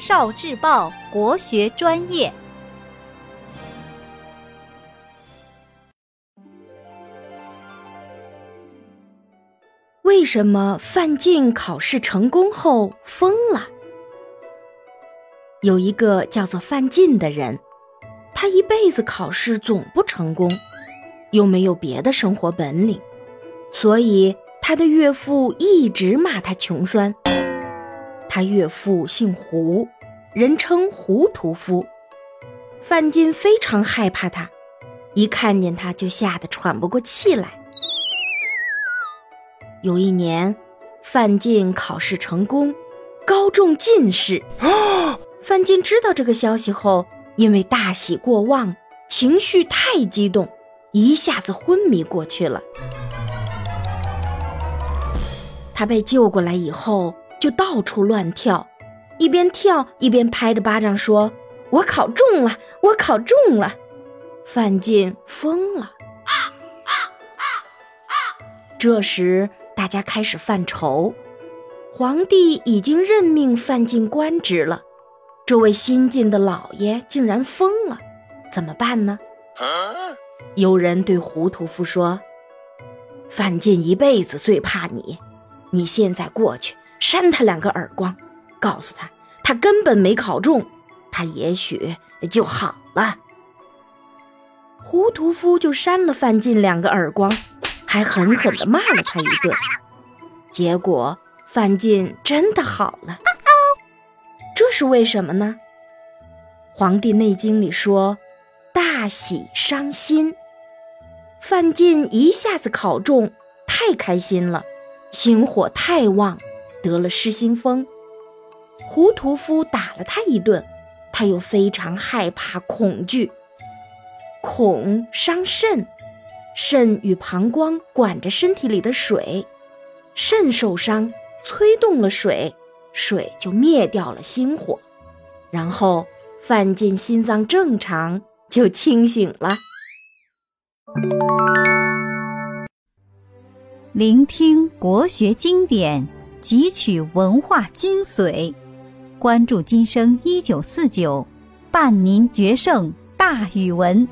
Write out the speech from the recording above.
少智报国学专业。为什么范进考试成功后疯了？有一个叫做范进的人，他一辈子考试总不成功，又没有别的生活本领，所以他的岳父一直骂他穷酸。他岳父姓胡，人称胡屠夫。范进非常害怕他，一看见他就吓得喘不过气来。有一年，范进考试成功，高中进士。范进知道这个消息后，因为大喜过望，情绪太激动，一下子昏迷过去了。他被救过来以后。就到处乱跳，一边跳一边拍着巴掌说：“我考中了，我考中了！”范进疯了。这时大家开始犯愁，皇帝已经任命范进官职了，这位新晋的老爷竟然疯了，怎么办呢？有人对胡屠夫说：“范进一辈子最怕你，你现在过去。”扇他两个耳光，告诉他他根本没考中，他也许就好了。胡屠夫就扇了范进两个耳光，还狠狠地骂了他一顿。结果范进真的好了。这是为什么呢？《黄帝内经》里说：“大喜伤心。”范进一下子考中，太开心了，心火太旺。得了失心疯，胡屠夫打了他一顿，他又非常害怕恐惧，恐伤肾，肾与膀胱管着身体里的水，肾受伤，催动了水，水就灭掉了心火，然后范进心脏正常，就清醒了。聆听国学经典。汲取文化精髓，关注今生一九四九，伴您决胜大语文。